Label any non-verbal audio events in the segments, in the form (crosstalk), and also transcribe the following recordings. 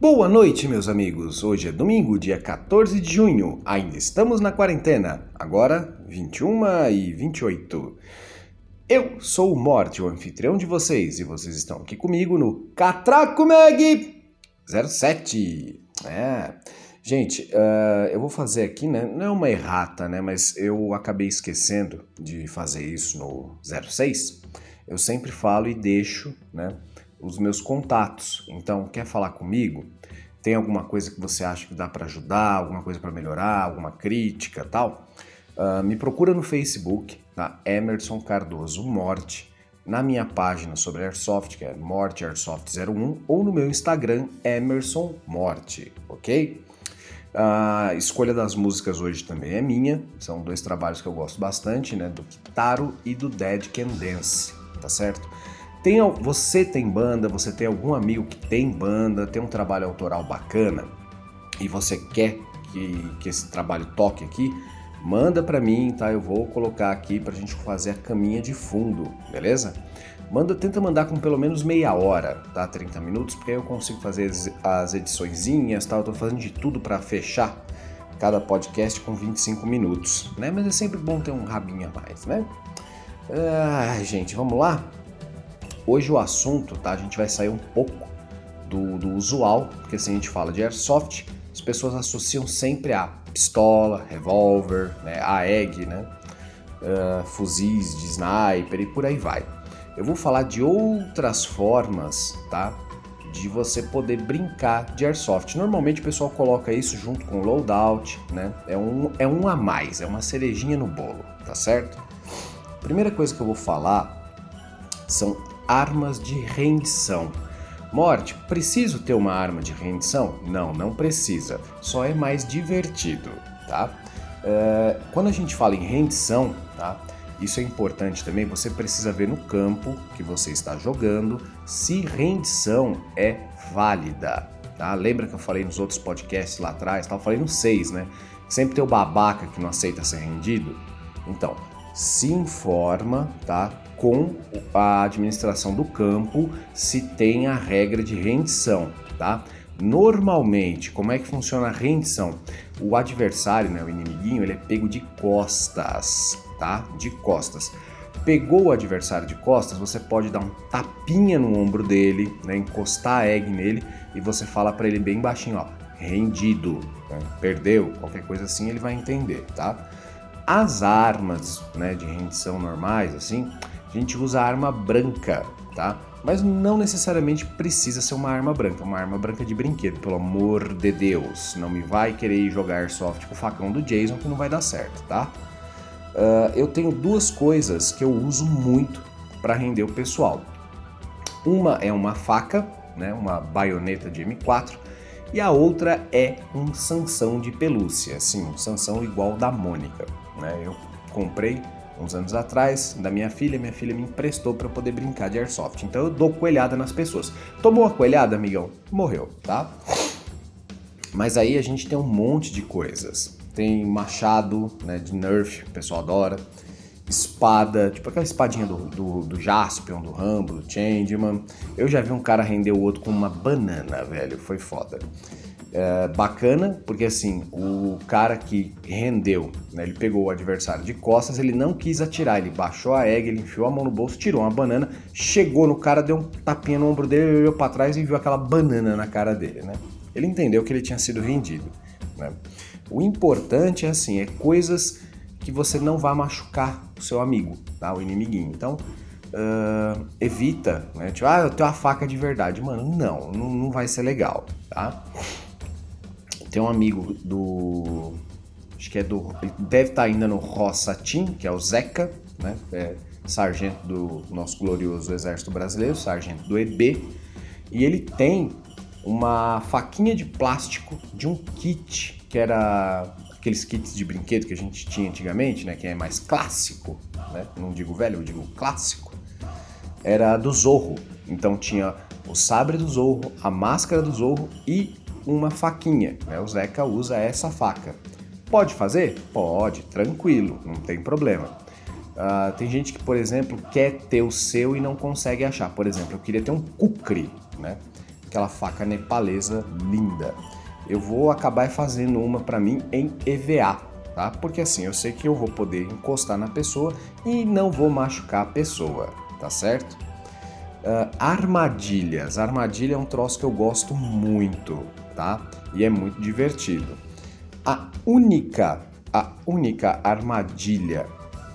Boa noite, meus amigos. Hoje é domingo, dia 14 de junho. Ainda estamos na quarentena. Agora, 21 e 28. Eu sou o Morte, o anfitrião de vocês, e vocês estão aqui comigo no Catraco Meg 07. É. Gente, uh, eu vou fazer aqui, né? Não é uma errata, né? Mas eu acabei esquecendo de fazer isso no 06. Eu sempre falo e deixo, né? Os meus contatos. Então, quer falar comigo? Tem alguma coisa que você acha que dá para ajudar, alguma coisa para melhorar, alguma crítica, tal? Uh, me procura no Facebook, tá? Emerson Cardoso Morte, na minha página sobre Airsoft, que é Morte Airsoft 01, ou no meu Instagram, Emerson Morte, ok? A escolha das músicas hoje também é minha, são dois trabalhos que eu gosto bastante, né? Do Kitaro e do Dead Can Dance, tá certo? Tem, você tem banda, você tem algum amigo que tem banda, tem um trabalho autoral bacana e você quer que, que esse trabalho toque aqui, manda para mim, tá? Eu vou colocar aqui pra gente fazer a caminha de fundo, beleza? Manda, tenta mandar com pelo menos meia hora, tá? 30 minutos, porque aí eu consigo fazer as ediçõezinhas, tá? Eu tô fazendo de tudo para fechar cada podcast com 25 minutos, né? Mas é sempre bom ter um rabinho a mais, né? Ah, gente, vamos lá? Hoje o assunto, tá? A gente vai sair um pouco do, do usual, porque se a gente fala de airsoft, as pessoas associam sempre a pistola, revólver, né? a egg, né? Uh, fuzis de sniper e por aí vai. Eu vou falar de outras formas, tá? De você poder brincar de airsoft. Normalmente o pessoal coloca isso junto com loadout, né? É um, é um a mais, é uma cerejinha no bolo, tá certo? Primeira coisa que eu vou falar são armas de rendição. Morte, preciso ter uma arma de rendição? Não, não precisa. Só é mais divertido, tá? Uh, quando a gente fala em rendição, tá? Isso é importante também. Você precisa ver no campo que você está jogando se rendição é válida, tá? Lembra que eu falei nos outros podcasts lá atrás? Tá? Eu falei no 6, né? Sempre tem o babaca que não aceita ser rendido. Então, se informa, tá? Com a administração do campo se tem a regra de rendição, tá? Normalmente, como é que funciona a rendição? O adversário, né, o inimiguinho, ele é pego de costas, tá? De costas. Pegou o adversário de costas, você pode dar um tapinha no ombro dele, né, encostar a egg nele e você fala para ele bem baixinho, ó, rendido, né? perdeu, qualquer coisa assim ele vai entender, tá? As armas, né, de rendição normais, assim, a gente usa arma branca, tá? Mas não necessariamente precisa ser uma arma branca, uma arma branca de brinquedo, pelo amor de Deus. Não me vai querer jogar soft com o facão do Jason que não vai dar certo, tá? Uh, eu tenho duas coisas que eu uso muito para render o pessoal. Uma é uma faca, né, uma baioneta de M4, e a outra é um Sansão de pelúcia, assim, um Sansão igual da Mônica. Né? Eu comprei uns anos atrás, da minha filha, minha filha me emprestou para poder brincar de airsoft. Então eu dou coelhada nas pessoas. Tomou uma coelhada, amigão? Morreu, tá? Mas aí a gente tem um monte de coisas. Tem machado, né, de Nerf, o pessoal adora. Espada, tipo aquela espadinha do, do, do Jaspion, do Rambo, do Changeman. Eu já vi um cara render o outro com uma banana, velho. Foi foda é, bacana, porque assim, o cara que rendeu, né, ele pegou o adversário de costas, ele não quis atirar, ele baixou a egg, ele enfiou a mão no bolso, tirou uma banana, chegou no cara, deu um tapinha no ombro dele, ele olhou para trás e viu aquela banana na cara dele, né? Ele entendeu que ele tinha sido rendido, né? O importante é assim, é coisas que você não vai machucar o seu amigo, tá? O inimiguinho. Então, uh, evita, né? Tipo, ah, eu tenho uma faca de verdade. Mano, não, não vai ser legal, tá? Tem um amigo do. Acho que é do. Ele deve estar ainda no Roça Team, que é o Zeca, né? É sargento do nosso glorioso Exército Brasileiro, sargento do EB. E ele tem uma faquinha de plástico de um kit, que era aqueles kits de brinquedo que a gente tinha antigamente, né? Que é mais clássico, né? Não digo velho, eu digo clássico. Era do Zorro. Então tinha o sabre do Zorro, a máscara do Zorro e uma faquinha. Né? O Zeca usa essa faca. Pode fazer? Pode, tranquilo, não tem problema. Uh, tem gente que, por exemplo, quer ter o seu e não consegue achar. Por exemplo, eu queria ter um Kukri, né? aquela faca nepalesa linda. Eu vou acabar fazendo uma para mim em EVA, tá? Porque assim eu sei que eu vou poder encostar na pessoa e não vou machucar a pessoa, tá certo? Uh, armadilhas. Armadilha é um troço que eu gosto muito, tá? E é muito divertido. A única, a única armadilha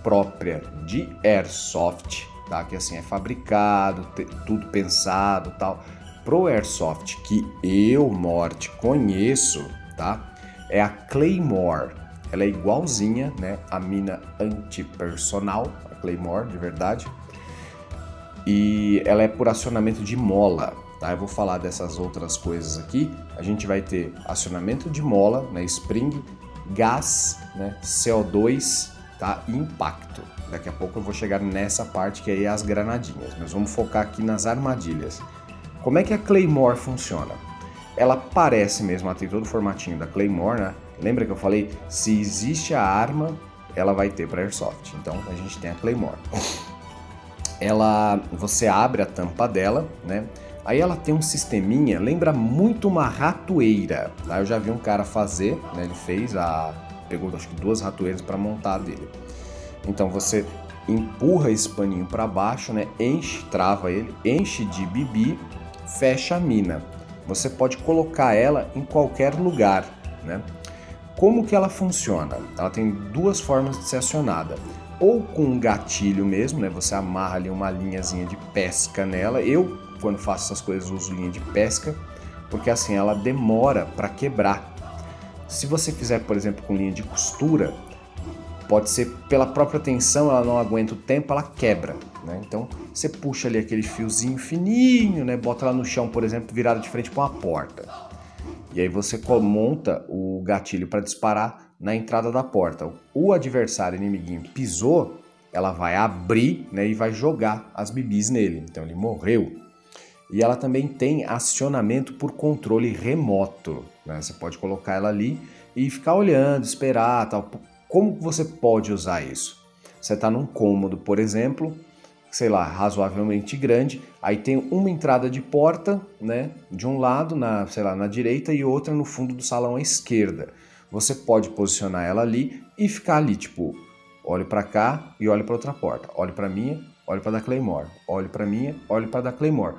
própria de airsoft, tá? Que assim é fabricado, tudo pensado, tal. Pro airsoft que eu, Morte, conheço, tá? É a Claymore ela é igualzinha, né, a mina antipersonal, a Claymore, de verdade. E ela é por acionamento de mola, tá? Eu vou falar dessas outras coisas aqui. A gente vai ter acionamento de mola, né, spring, gás, né, CO2, tá? Impacto. Daqui a pouco eu vou chegar nessa parte que aí é as granadinhas, mas vamos focar aqui nas armadilhas. Como é que a Claymore funciona? Ela parece mesmo, ela tem todo o formatinho da Claymore, né? Lembra que eu falei? Se existe a arma, ela vai ter para Airsoft. Então a gente tem a Claymore. (laughs) Ela, você abre a tampa dela, né? Aí ela tem um sisteminha, lembra muito uma ratoeira. Tá? Eu já vi um cara fazer, né? Ele fez a, pegou acho que duas ratoeiras para montar dele. Então você empurra esse paninho para baixo, né? Enche, trava ele, enche de bibi, fecha a mina. Você pode colocar ela em qualquer lugar, né? Como que ela funciona? Ela tem duas formas de ser acionada. Ou com um gatilho mesmo, né? Você amarra ali uma linhazinha de pesca nela. Eu, quando faço essas coisas, uso linha de pesca, porque assim ela demora para quebrar. Se você fizer, por exemplo, com linha de costura, pode ser pela própria tensão, ela não aguenta o tempo, ela quebra. Né? Então você puxa ali aquele fiozinho fininho, né? bota lá no chão, por exemplo, virado de frente para uma porta. E aí você monta o gatilho para disparar na entrada da porta. O adversário inimiguinho pisou, ela vai abrir né, e vai jogar as bibis nele. Então ele morreu. E ela também tem acionamento por controle remoto. Né? Você pode colocar ela ali e ficar olhando, esperar, tal. Como você pode usar isso? Você está num cômodo, por exemplo, sei lá, razoavelmente grande. Aí tem uma entrada de porta, né, de um lado, na, sei lá, na direita e outra no fundo do salão à esquerda. Você pode posicionar ela ali e ficar ali, tipo, olhe para cá e olhe para outra porta. Olhe para minha, olhe para da Claymore. Olhe para minha, olhe para da Claymore.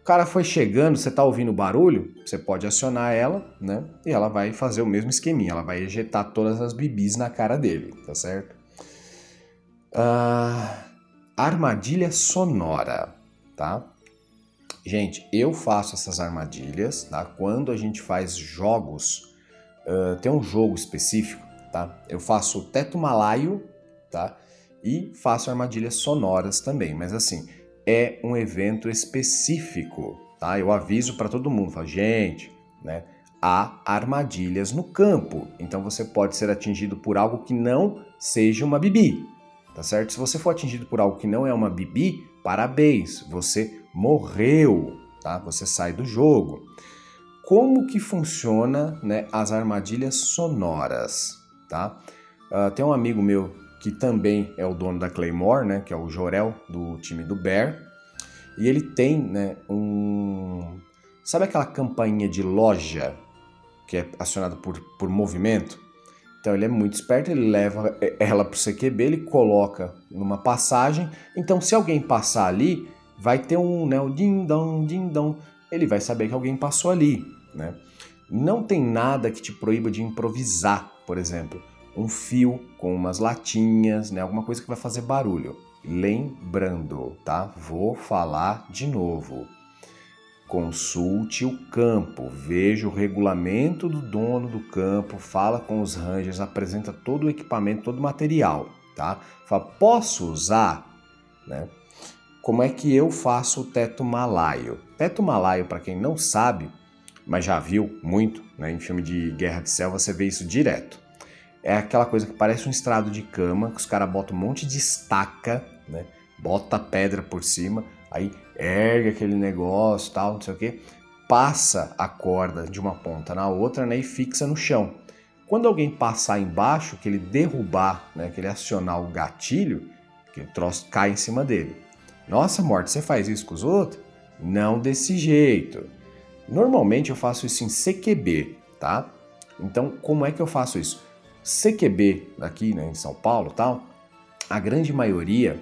O cara foi chegando, você tá ouvindo barulho, você pode acionar ela, né? E ela vai fazer o mesmo esqueminha, ela vai ejetar todas as bibis na cara dele, tá certo? Ah, armadilha sonora, tá? Gente, eu faço essas armadilhas, tá? Quando a gente faz jogos, uh, tem um jogo específico, tá? Eu faço teto malaio, tá? E faço armadilhas sonoras também, mas assim, é um evento específico, tá? Eu aviso para todo mundo, falo, gente, né? Há armadilhas no campo, então você pode ser atingido por algo que não seja uma bibi, tá certo? Se você for atingido por algo que não é uma bibi, parabéns, você morreu, tá? Você sai do jogo. Como que funciona, né, as armadilhas sonoras, tá? Uh, tem um amigo meu que também é o dono da Claymore, né, que é o Jorel do time do Bear, e ele tem, né, um sabe aquela campainha de loja que é acionada por, por movimento? Então ele é muito esperto, ele leva ela para o CQB, ele coloca numa passagem. Então se alguém passar ali, vai ter um, né, o ding-dong, ding-dong. Ele vai saber que alguém passou ali, né? Não tem nada que te proíba de improvisar, por exemplo, um fio com umas latinhas, né, alguma coisa que vai fazer barulho. Lembrando, tá? Vou falar de novo. Consulte o campo, veja o regulamento do dono do campo, fala com os rangers, apresenta todo o equipamento, todo o material, tá? Fala, posso usar, né? Como é que eu faço o teto malaio? Teto malaio, para quem não sabe, mas já viu muito, né? Em filme de guerra de céu você vê isso direto. É aquela coisa que parece um estrado de cama, que os caras botam um monte de estaca, né? Bota pedra por cima, aí ergue aquele negócio, tal, não sei o que, passa a corda de uma ponta na outra, né, e fixa no chão. Quando alguém passar embaixo, que ele derrubar, né, que ele acionar o gatilho, que o troço cai em cima dele. Nossa, morte, você faz isso com os outros? Não desse jeito. Normalmente eu faço isso em CQB, tá? Então, como é que eu faço isso? CQB daqui, né, em São Paulo, tal, a grande maioria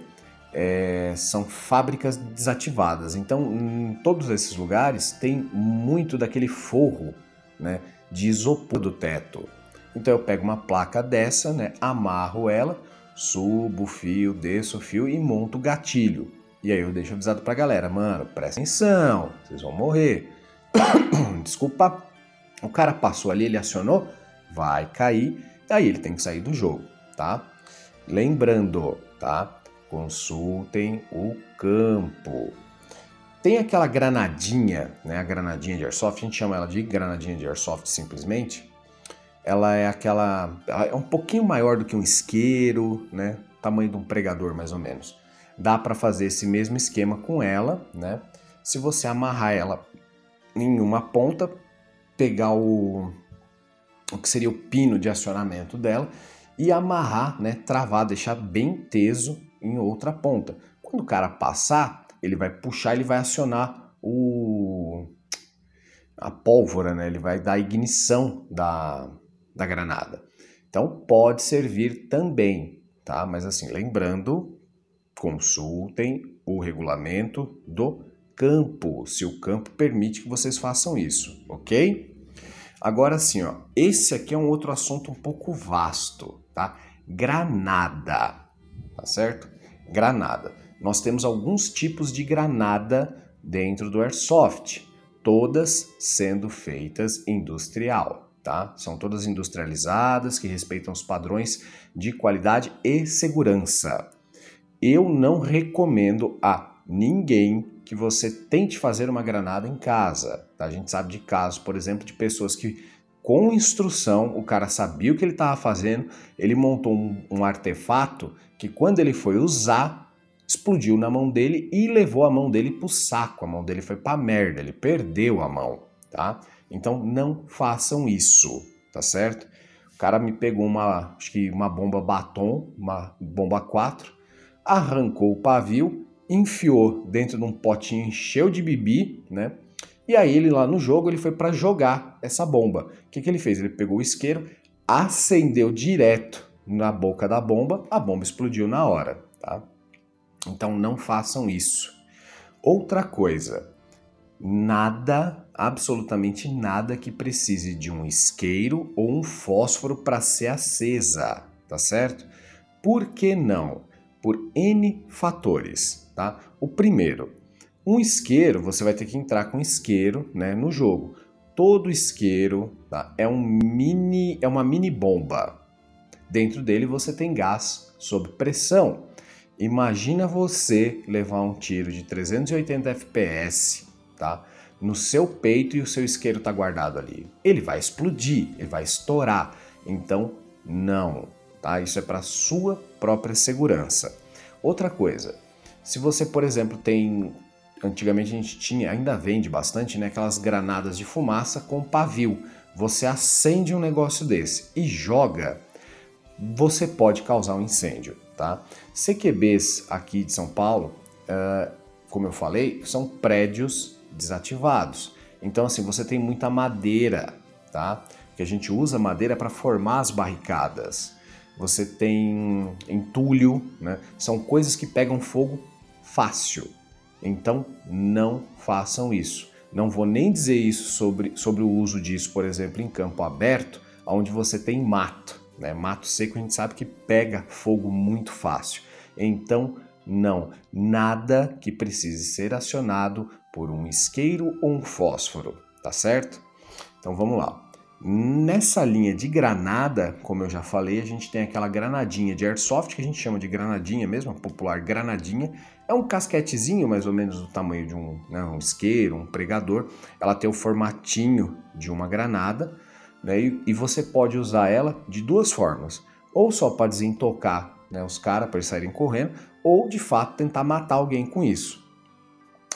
é, são fábricas desativadas. Então, em todos esses lugares tem muito daquele forro, né, de isopor do teto. Então eu pego uma placa dessa, né, amarro ela, subo o fio, desço o fio e monto o gatilho. E aí eu deixo avisado pra galera, mano, presta atenção, vocês vão morrer. (coughs) Desculpa, o cara passou ali, ele acionou, vai cair, aí ele tem que sair do jogo, tá? Lembrando, tá? Consultem o campo. Tem aquela granadinha, né? A granadinha de airsoft, a gente chama ela de granadinha de airsoft simplesmente. Ela é aquela, ela é um pouquinho maior do que um isqueiro, né? Tamanho de um pregador mais ou menos. Dá para fazer esse mesmo esquema com ela, né? Se você amarrar ela em uma ponta, pegar o, o que seria o pino de acionamento dela e amarrar, né, travar, deixar bem teso em outra ponta. Quando o cara passar, ele vai puxar, ele vai acionar o a pólvora, né? Ele vai dar ignição da, da granada. Então pode servir também, tá? Mas assim, lembrando, consultem o regulamento do campo, se o campo permite que vocês façam isso, ok? Agora sim, ó, esse aqui é um outro assunto um pouco vasto, tá? Granada, tá certo? Granada. Nós temos alguns tipos de granada dentro do airsoft, todas sendo feitas industrial, tá? São todas industrializadas que respeitam os padrões de qualidade e segurança. Eu não recomendo a ninguém que você tente fazer uma granada em casa. Tá? A gente sabe de casos, por exemplo, de pessoas que com instrução, o cara sabia o que ele estava fazendo, ele montou um, um, artefato que quando ele foi usar, explodiu na mão dele e levou a mão dele pro saco, a mão dele foi pra merda, ele perdeu a mão, tá? Então não façam isso, tá certo? O cara me pegou uma, acho que uma bomba batom, uma bomba 4, arrancou o pavio, enfiou dentro de um potinho, encheu de bibi, né? E aí ele lá no jogo ele foi para jogar essa bomba. O que, que ele fez? Ele pegou o isqueiro, acendeu direto na boca da bomba, a bomba explodiu na hora, tá? Então não façam isso. Outra coisa, nada, absolutamente nada que precise de um isqueiro ou um fósforo para ser acesa, tá certo? Por que não? Por N fatores, tá? O primeiro, um isqueiro, você vai ter que entrar com isqueiro né, no jogo. Todo isqueiro tá, é, um mini, é uma mini bomba. Dentro dele você tem gás sob pressão. Imagina você levar um tiro de 380 fps tá, no seu peito e o seu isqueiro está guardado ali. Ele vai explodir, ele vai estourar. Então, não. Tá? Isso é para sua própria segurança. Outra coisa, se você, por exemplo, tem antigamente a gente tinha, ainda vende bastante, né, aquelas granadas de fumaça com pavio. Você acende um negócio desse e joga, você pode causar um incêndio, tá? CQBs aqui de São Paulo, uh, como eu falei, são prédios desativados. Então, assim, você tem muita madeira, tá? Que a gente usa madeira para formar as barricadas. Você tem entulho, né? São coisas que pegam fogo fácil, então não façam isso. Não vou nem dizer isso sobre, sobre o uso disso, por exemplo, em campo aberto, onde você tem mato. Né? Mato seco a gente sabe que pega fogo muito fácil. Então, não, nada que precise ser acionado por um isqueiro ou um fósforo, tá certo? Então vamos lá. Nessa linha de granada, como eu já falei, a gente tem aquela granadinha de airsoft, que a gente chama de granadinha mesmo, a popular granadinha. É um casquetezinho mais ou menos do tamanho de um, né, um isqueiro, um pregador. Ela tem o formatinho de uma granada, né, e, e você pode usar ela de duas formas. Ou só para desentocar né, os caras para eles saírem correndo, ou de fato tentar matar alguém com isso.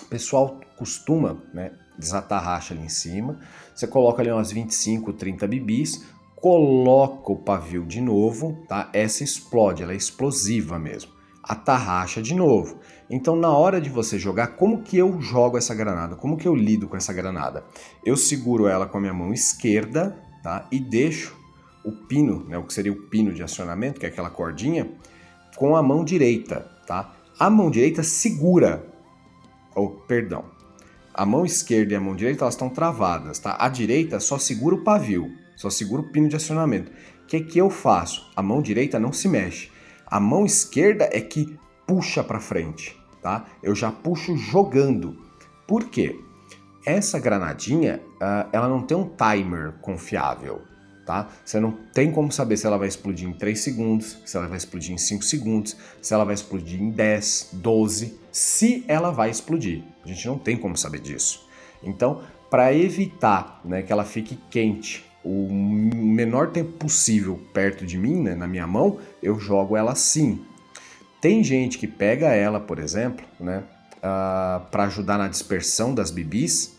O pessoal costuma né, desatar racha ali em cima. Você coloca ali umas 25, 30 bibis, coloca o pavio de novo, tá? Essa explode, ela é explosiva mesmo. atarracha de novo. Então, na hora de você jogar, como que eu jogo essa granada? Como que eu lido com essa granada? Eu seguro ela com a minha mão esquerda, tá? E deixo o pino, né, o que seria o pino de acionamento, que é aquela cordinha, com a mão direita, tá? A mão direita segura, ou oh, perdão, a mão esquerda e a mão direita elas estão travadas, tá? A direita só segura o pavio, só segura o pino de acionamento. O que que eu faço? A mão direita não se mexe. A mão esquerda é que puxa para frente, tá? Eu já puxo jogando. Por quê? Essa granadinha, uh, ela não tem um timer confiável, tá? Você não tem como saber se ela vai explodir em 3 segundos, se ela vai explodir em 5 segundos, se ela vai explodir em 10, 12, se ela vai explodir. A gente não tem como saber disso. Então, para evitar né, que ela fique quente o menor tempo possível perto de mim, né, na minha mão, eu jogo ela assim. Tem gente que pega ela, por exemplo, né, uh, ah, para ajudar na dispersão das bibis.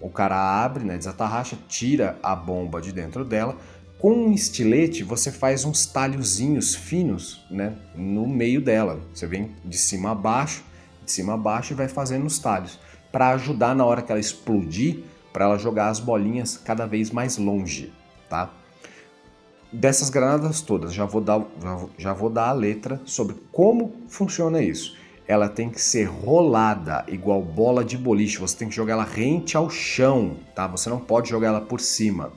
O cara abre, né, desatarracha, tira a bomba de dentro dela. Com um estilete, você faz uns talhozinhos finos né, no meio dela. Você vem de cima a baixo, de cima a baixo e vai fazendo os talhos. Para ajudar na hora que ela explodir, para ela jogar as bolinhas cada vez mais longe, tá? Dessas granadas todas, já vou dar, já vou dar a letra sobre como funciona isso. Ela tem que ser rolada igual bola de boliche, você tem que jogar ela rente ao chão, tá? Você não pode jogar ela por cima.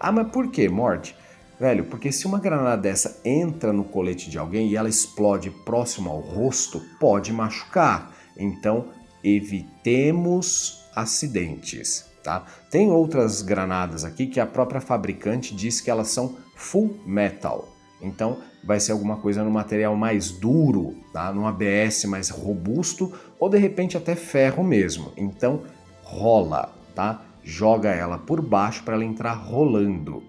Ah, mas por que, Morte? Velho, porque se uma granada dessa entra no colete de alguém e ela explode próximo ao rosto, pode machucar. Então, evitemos acidentes tá? Tem outras granadas aqui que a própria fabricante diz que elas são full metal. Então vai ser alguma coisa no material mais duro, tá? Num ABS mais robusto ou de repente até ferro mesmo. Então rola, tá? Joga ela por baixo para ela entrar rolando.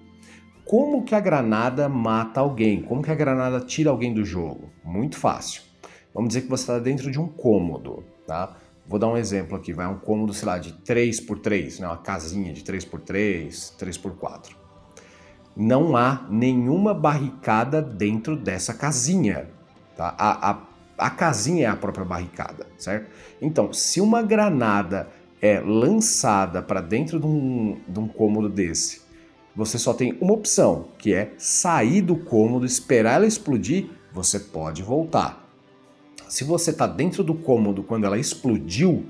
Como que a granada mata alguém? Como que a granada tira alguém do jogo? Muito fácil. Vamos dizer que você está dentro de um cômodo, tá? Vou dar um exemplo aqui, vai um cômodo, sei lá, de 3x3, né? uma casinha de 3x3, 3x4. Não há nenhuma barricada dentro dessa casinha. Tá? A, a, a casinha é a própria barricada, certo? Então, se uma granada é lançada para dentro de um, de um cômodo desse, você só tem uma opção, que é sair do cômodo, esperar ela explodir, você pode voltar. Se você está dentro do cômodo quando ela explodiu,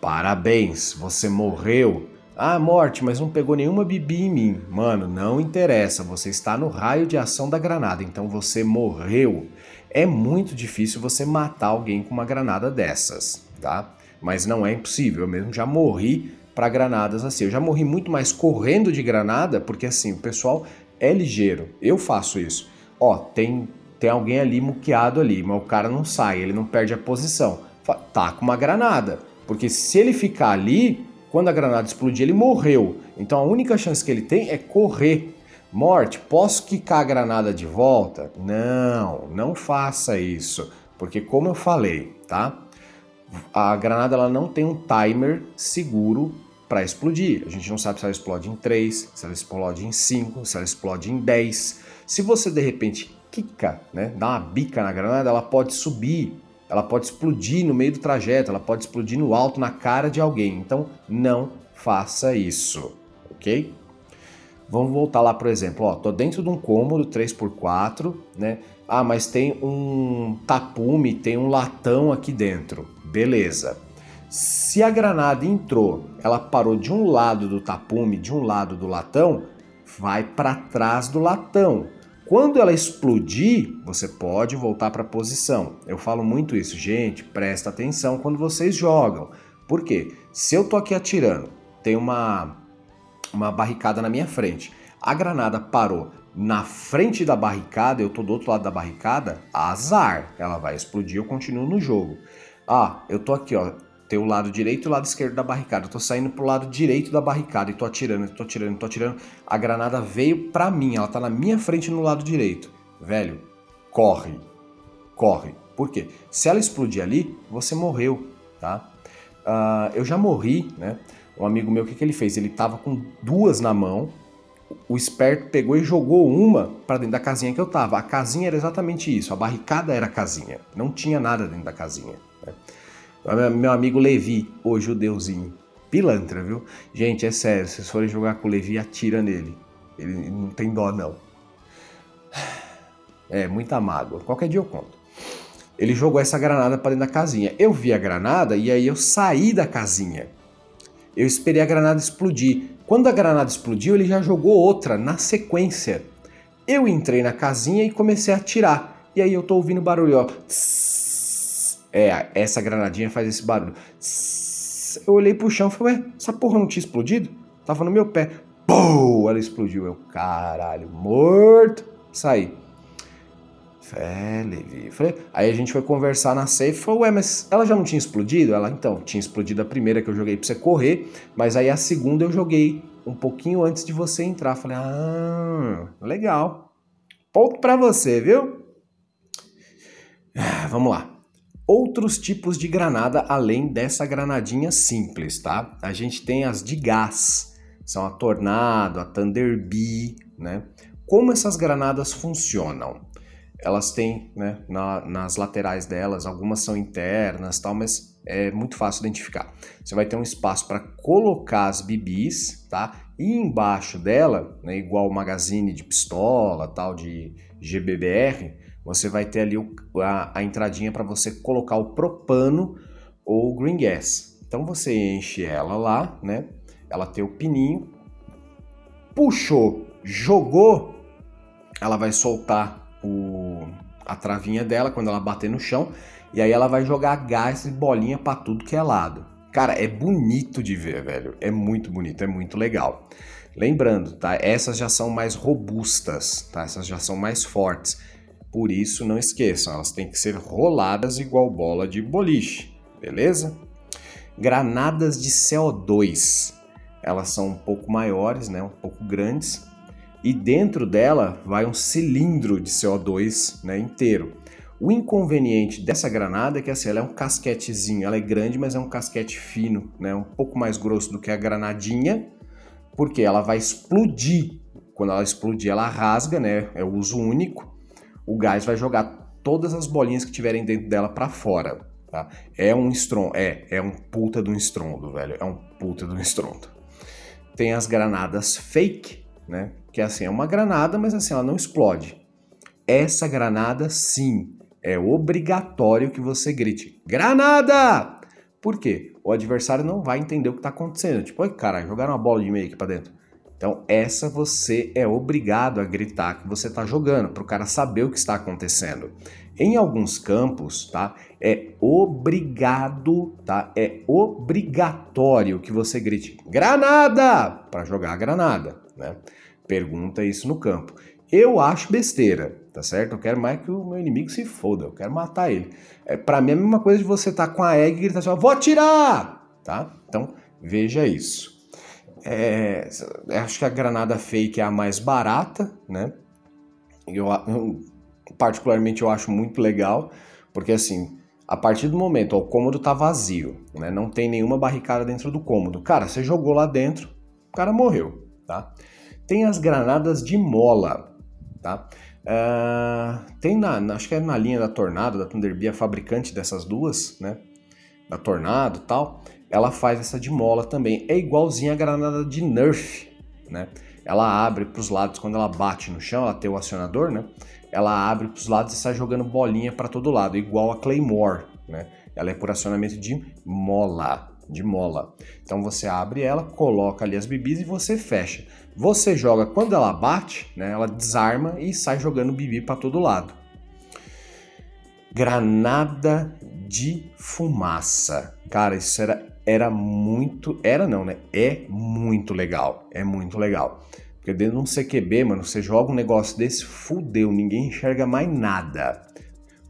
parabéns, você morreu. Ah, morte, mas não pegou nenhuma bibi em mim. Mano, não interessa, você está no raio de ação da granada, então você morreu. É muito difícil você matar alguém com uma granada dessas, tá? Mas não é impossível, eu mesmo já morri para granadas assim. Eu já morri muito mais correndo de granada, porque assim, o pessoal é ligeiro. Eu faço isso. Ó, tem tem alguém ali muqueado ali, mas o cara não sai, ele não perde a posição. Tá com uma granada. Porque se ele ficar ali, quando a granada explodir, ele morreu. Então a única chance que ele tem é correr. Morte, posso quicar a granada de volta? Não, não faça isso. Porque como eu falei, tá? A granada ela não tem um timer seguro para explodir. A gente não sabe se ela explode em 3, se ela explode em 5, se ela explode em 10. Se você de repente quica, né, dá uma bica na granada, ela pode subir, ela pode explodir no meio do trajeto, ela pode explodir no alto na cara de alguém. Então não faça isso, ok? Vamos voltar lá, por exemplo, ó, tô dentro de um cômodo 3x4, né? Ah, mas tem um tapume, tem um latão aqui dentro. Beleza. Se a granada entrou, ela parou de um lado do tapume, de um lado do latão, vai para trás do latão. Quando ela explodir, você pode voltar para a posição. Eu falo muito isso, gente, presta atenção quando vocês jogam. Por quê? Se eu tô aqui atirando, tem uma uma barricada na minha frente. A granada parou na frente da barricada, eu tô do outro lado da barricada, azar, ela vai explodir, eu continuo no jogo. Ah, eu tô aqui, ó, tem o lado direito e o lado esquerdo da barricada. Eu tô saindo pro lado direito da barricada e tô atirando, tô atirando, tô atirando. A granada veio pra mim, ela tá na minha frente no lado direito. Velho, corre. Corre. Por quê? Se ela explodir ali, você morreu, tá? Uh, eu já morri, né? Um amigo meu, o que, que ele fez? Ele tava com duas na mão, o esperto pegou e jogou uma para dentro da casinha que eu tava. A casinha era exatamente isso, a barricada era a casinha. Não tinha nada dentro da casinha. Né? Meu amigo Levi, o judeuzinho, pilantra, viu? Gente, é sério, se vocês forem jogar com o Levi, atira nele. Ele não tem dó, não. (sighs) É, muita mágoa. Qualquer dia eu conto. Ele jogou essa granada para dentro da casinha. Eu vi a granada e aí eu saí da casinha. Eu esperei a granada explodir. Quando a granada explodiu, ele já jogou outra na sequência. Eu entrei na casinha e comecei a atirar. E aí eu tô ouvindo barulho, ó. É, essa granadinha faz esse barulho. Eu olhei pro chão e falei, ué, essa porra não tinha explodido? Tava no meu pé. Pum! Ela explodiu. Eu, caralho, morto. Saí. É, Levi. Falei, aí a gente foi conversar na safe. Falei, ué, mas ela já não tinha explodido? Ela, então, tinha explodido a primeira que eu joguei pra você correr, mas aí a segunda eu joguei um pouquinho antes de você entrar. Falei, ah, legal. Ponto pra você, viu? Ah, vamos lá. Outros tipos de granada além dessa granadinha simples, tá? A gente tem as de gás. São a Tornado, a Thunder Bee, né? Como essas granadas funcionam? elas têm né, na, nas laterais delas, algumas são internas tal, mas é muito fácil identificar. Você vai ter um espaço para colocar as bibis, tá? E embaixo dela, né, igual o magazine de pistola, tal, de GBBR, você vai ter ali o, a, a entradinha para você colocar o propano ou green gas. Então você enche ela lá, né? Ela tem o pininho, puxou, jogou, ela vai soltar o, a travinha dela quando ela bater no chão. E aí ela vai jogar gás e bolinha para tudo que é lado. Cara, é bonito de ver, velho. É muito bonito, é muito legal. Lembrando, tá? Essas já são mais robustas, tá? Essas já são mais fortes. Por isso, não esqueçam, elas têm que ser roladas igual bola de boliche, beleza? Granadas de CO2. Elas são um pouco maiores, né? Um pouco grandes e dentro dela vai um cilindro de CO2 né, inteiro. O inconveniente dessa granada é que assim, ela é um casquetezinho, ela é grande, mas é um casquete fino, né, um pouco mais grosso do que a granadinha, porque ela vai explodir. Quando ela explodir, ela rasga, né, é o uso único. O gás vai jogar todas as bolinhas que tiverem dentro dela para fora. Tá? É um estrondo, é, é um puta do estrondo, velho, é um puta do estrondo. Tem as granadas fake, né? Que é assim, é uma granada, mas assim, ela não explode. Essa granada, sim, é obrigatório que você grite: Granada! Por quê? O adversário não vai entender o que está acontecendo. Tipo, oi, cara, jogaram uma bola de meio aqui para dentro. Então, essa você é obrigado a gritar que você está jogando, para o cara saber o que está acontecendo. Em alguns campos, tá? É obrigado, tá? É obrigatório que você grite granada para jogar a granada, né? Pergunta isso no campo. Eu acho besteira, tá certo? Eu quero mais que o meu inimigo se foda, eu quero matar ele. É, para mim é a mesma coisa de você estar tá com a egg e gritar assim, vou atirar! Tá? Então, veja isso. É, acho que a granada fake é a mais barata, né? Eu, eu, particularmente eu acho muito legal, porque assim, a partir do momento, ó, o cômodo tá vazio, né? Não tem nenhuma barricada dentro do cômodo. Cara, você jogou lá dentro, o cara morreu, tá? Tem as granadas de mola, tá? Uh, tem na, acho que é na linha da Tornado, da Thunderbee, a fabricante dessas duas, né? Da Tornado tal. Ela faz essa de mola também. É igualzinha a granada de Nerf, né? Ela abre para os lados quando ela bate no chão, ela tem o acionador, né? Ela abre para os lados e sai jogando bolinha para todo lado, igual a Claymore, né? Ela é por acionamento de mola, de mola. Então você abre ela, coloca ali as bebês e você fecha. Você joga quando ela bate, né, ela desarma e sai jogando bibi para todo lado. Granada de fumaça. Cara, isso era, era muito. Era não, né? É muito legal. É muito legal. Porque dentro de um CQB, mano, você joga um negócio desse, fudeu, ninguém enxerga mais nada.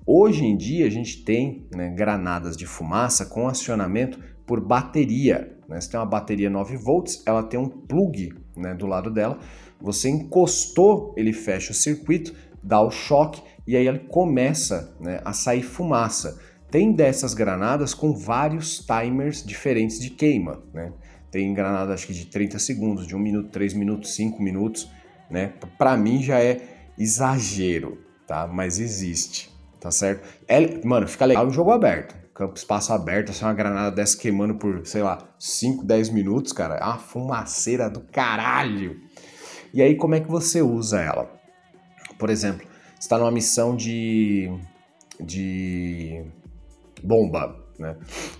Hoje em dia a gente tem né, granadas de fumaça com acionamento por bateria. Né? Você tem uma bateria 9 volts, ela tem um plug né, do lado dela. Você encostou, ele fecha o circuito, dá o choque e aí ele começa né, a sair fumaça. Tem dessas granadas com vários timers diferentes de queima. Né? tem granada acho que de 30 segundos, de 1 minuto, 3 minutos, 5 minutos, né? Para mim já é exagero, tá? Mas existe, tá certo? É, mano, fica legal no jogo aberto. Campo, espaço aberto, assim, uma granada dessa queimando por, sei lá, 5, 10 minutos, cara. É uma fumaceira do caralho. E aí, como é que você usa ela? Por exemplo, está numa missão de, de bomba, né?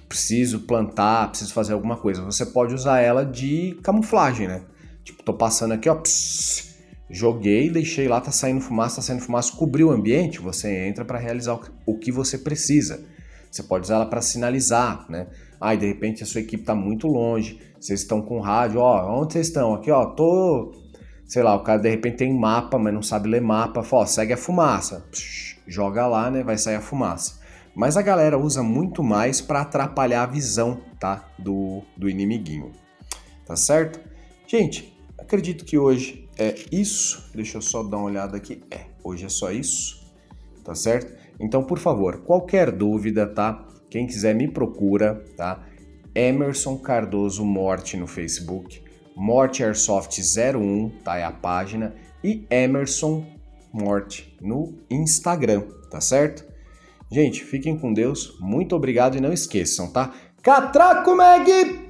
Preciso plantar, preciso fazer alguma coisa. Você pode usar ela de camuflagem, né? Tipo, tô passando aqui, ó, pss, joguei, deixei lá, tá saindo fumaça, tá saindo fumaça, cobriu o ambiente, você entra para realizar o que você precisa. Você pode usar ela para sinalizar, né? Ah, e de repente a sua equipe tá muito longe, vocês estão com rádio, ó, onde vocês estão? Aqui, ó, tô, sei lá, o cara de repente tem mapa, mas não sabe ler mapa, fala, ó, segue a fumaça, Psh, joga lá, né? Vai sair a fumaça. Mas a galera usa muito mais para atrapalhar a visão, tá? Do, do inimiguinho. Tá certo? Gente, acredito que hoje é isso. Deixa eu só dar uma olhada aqui. É, hoje é só isso. Tá certo? Então, por favor, qualquer dúvida, tá? Quem quiser me procura, tá? Emerson Cardoso Morte no Facebook, Morte Airsoft 01, tá? É a página, e Emerson Morte no Instagram, tá certo? Gente, fiquem com Deus, muito obrigado e não esqueçam, tá? Catraco Meg!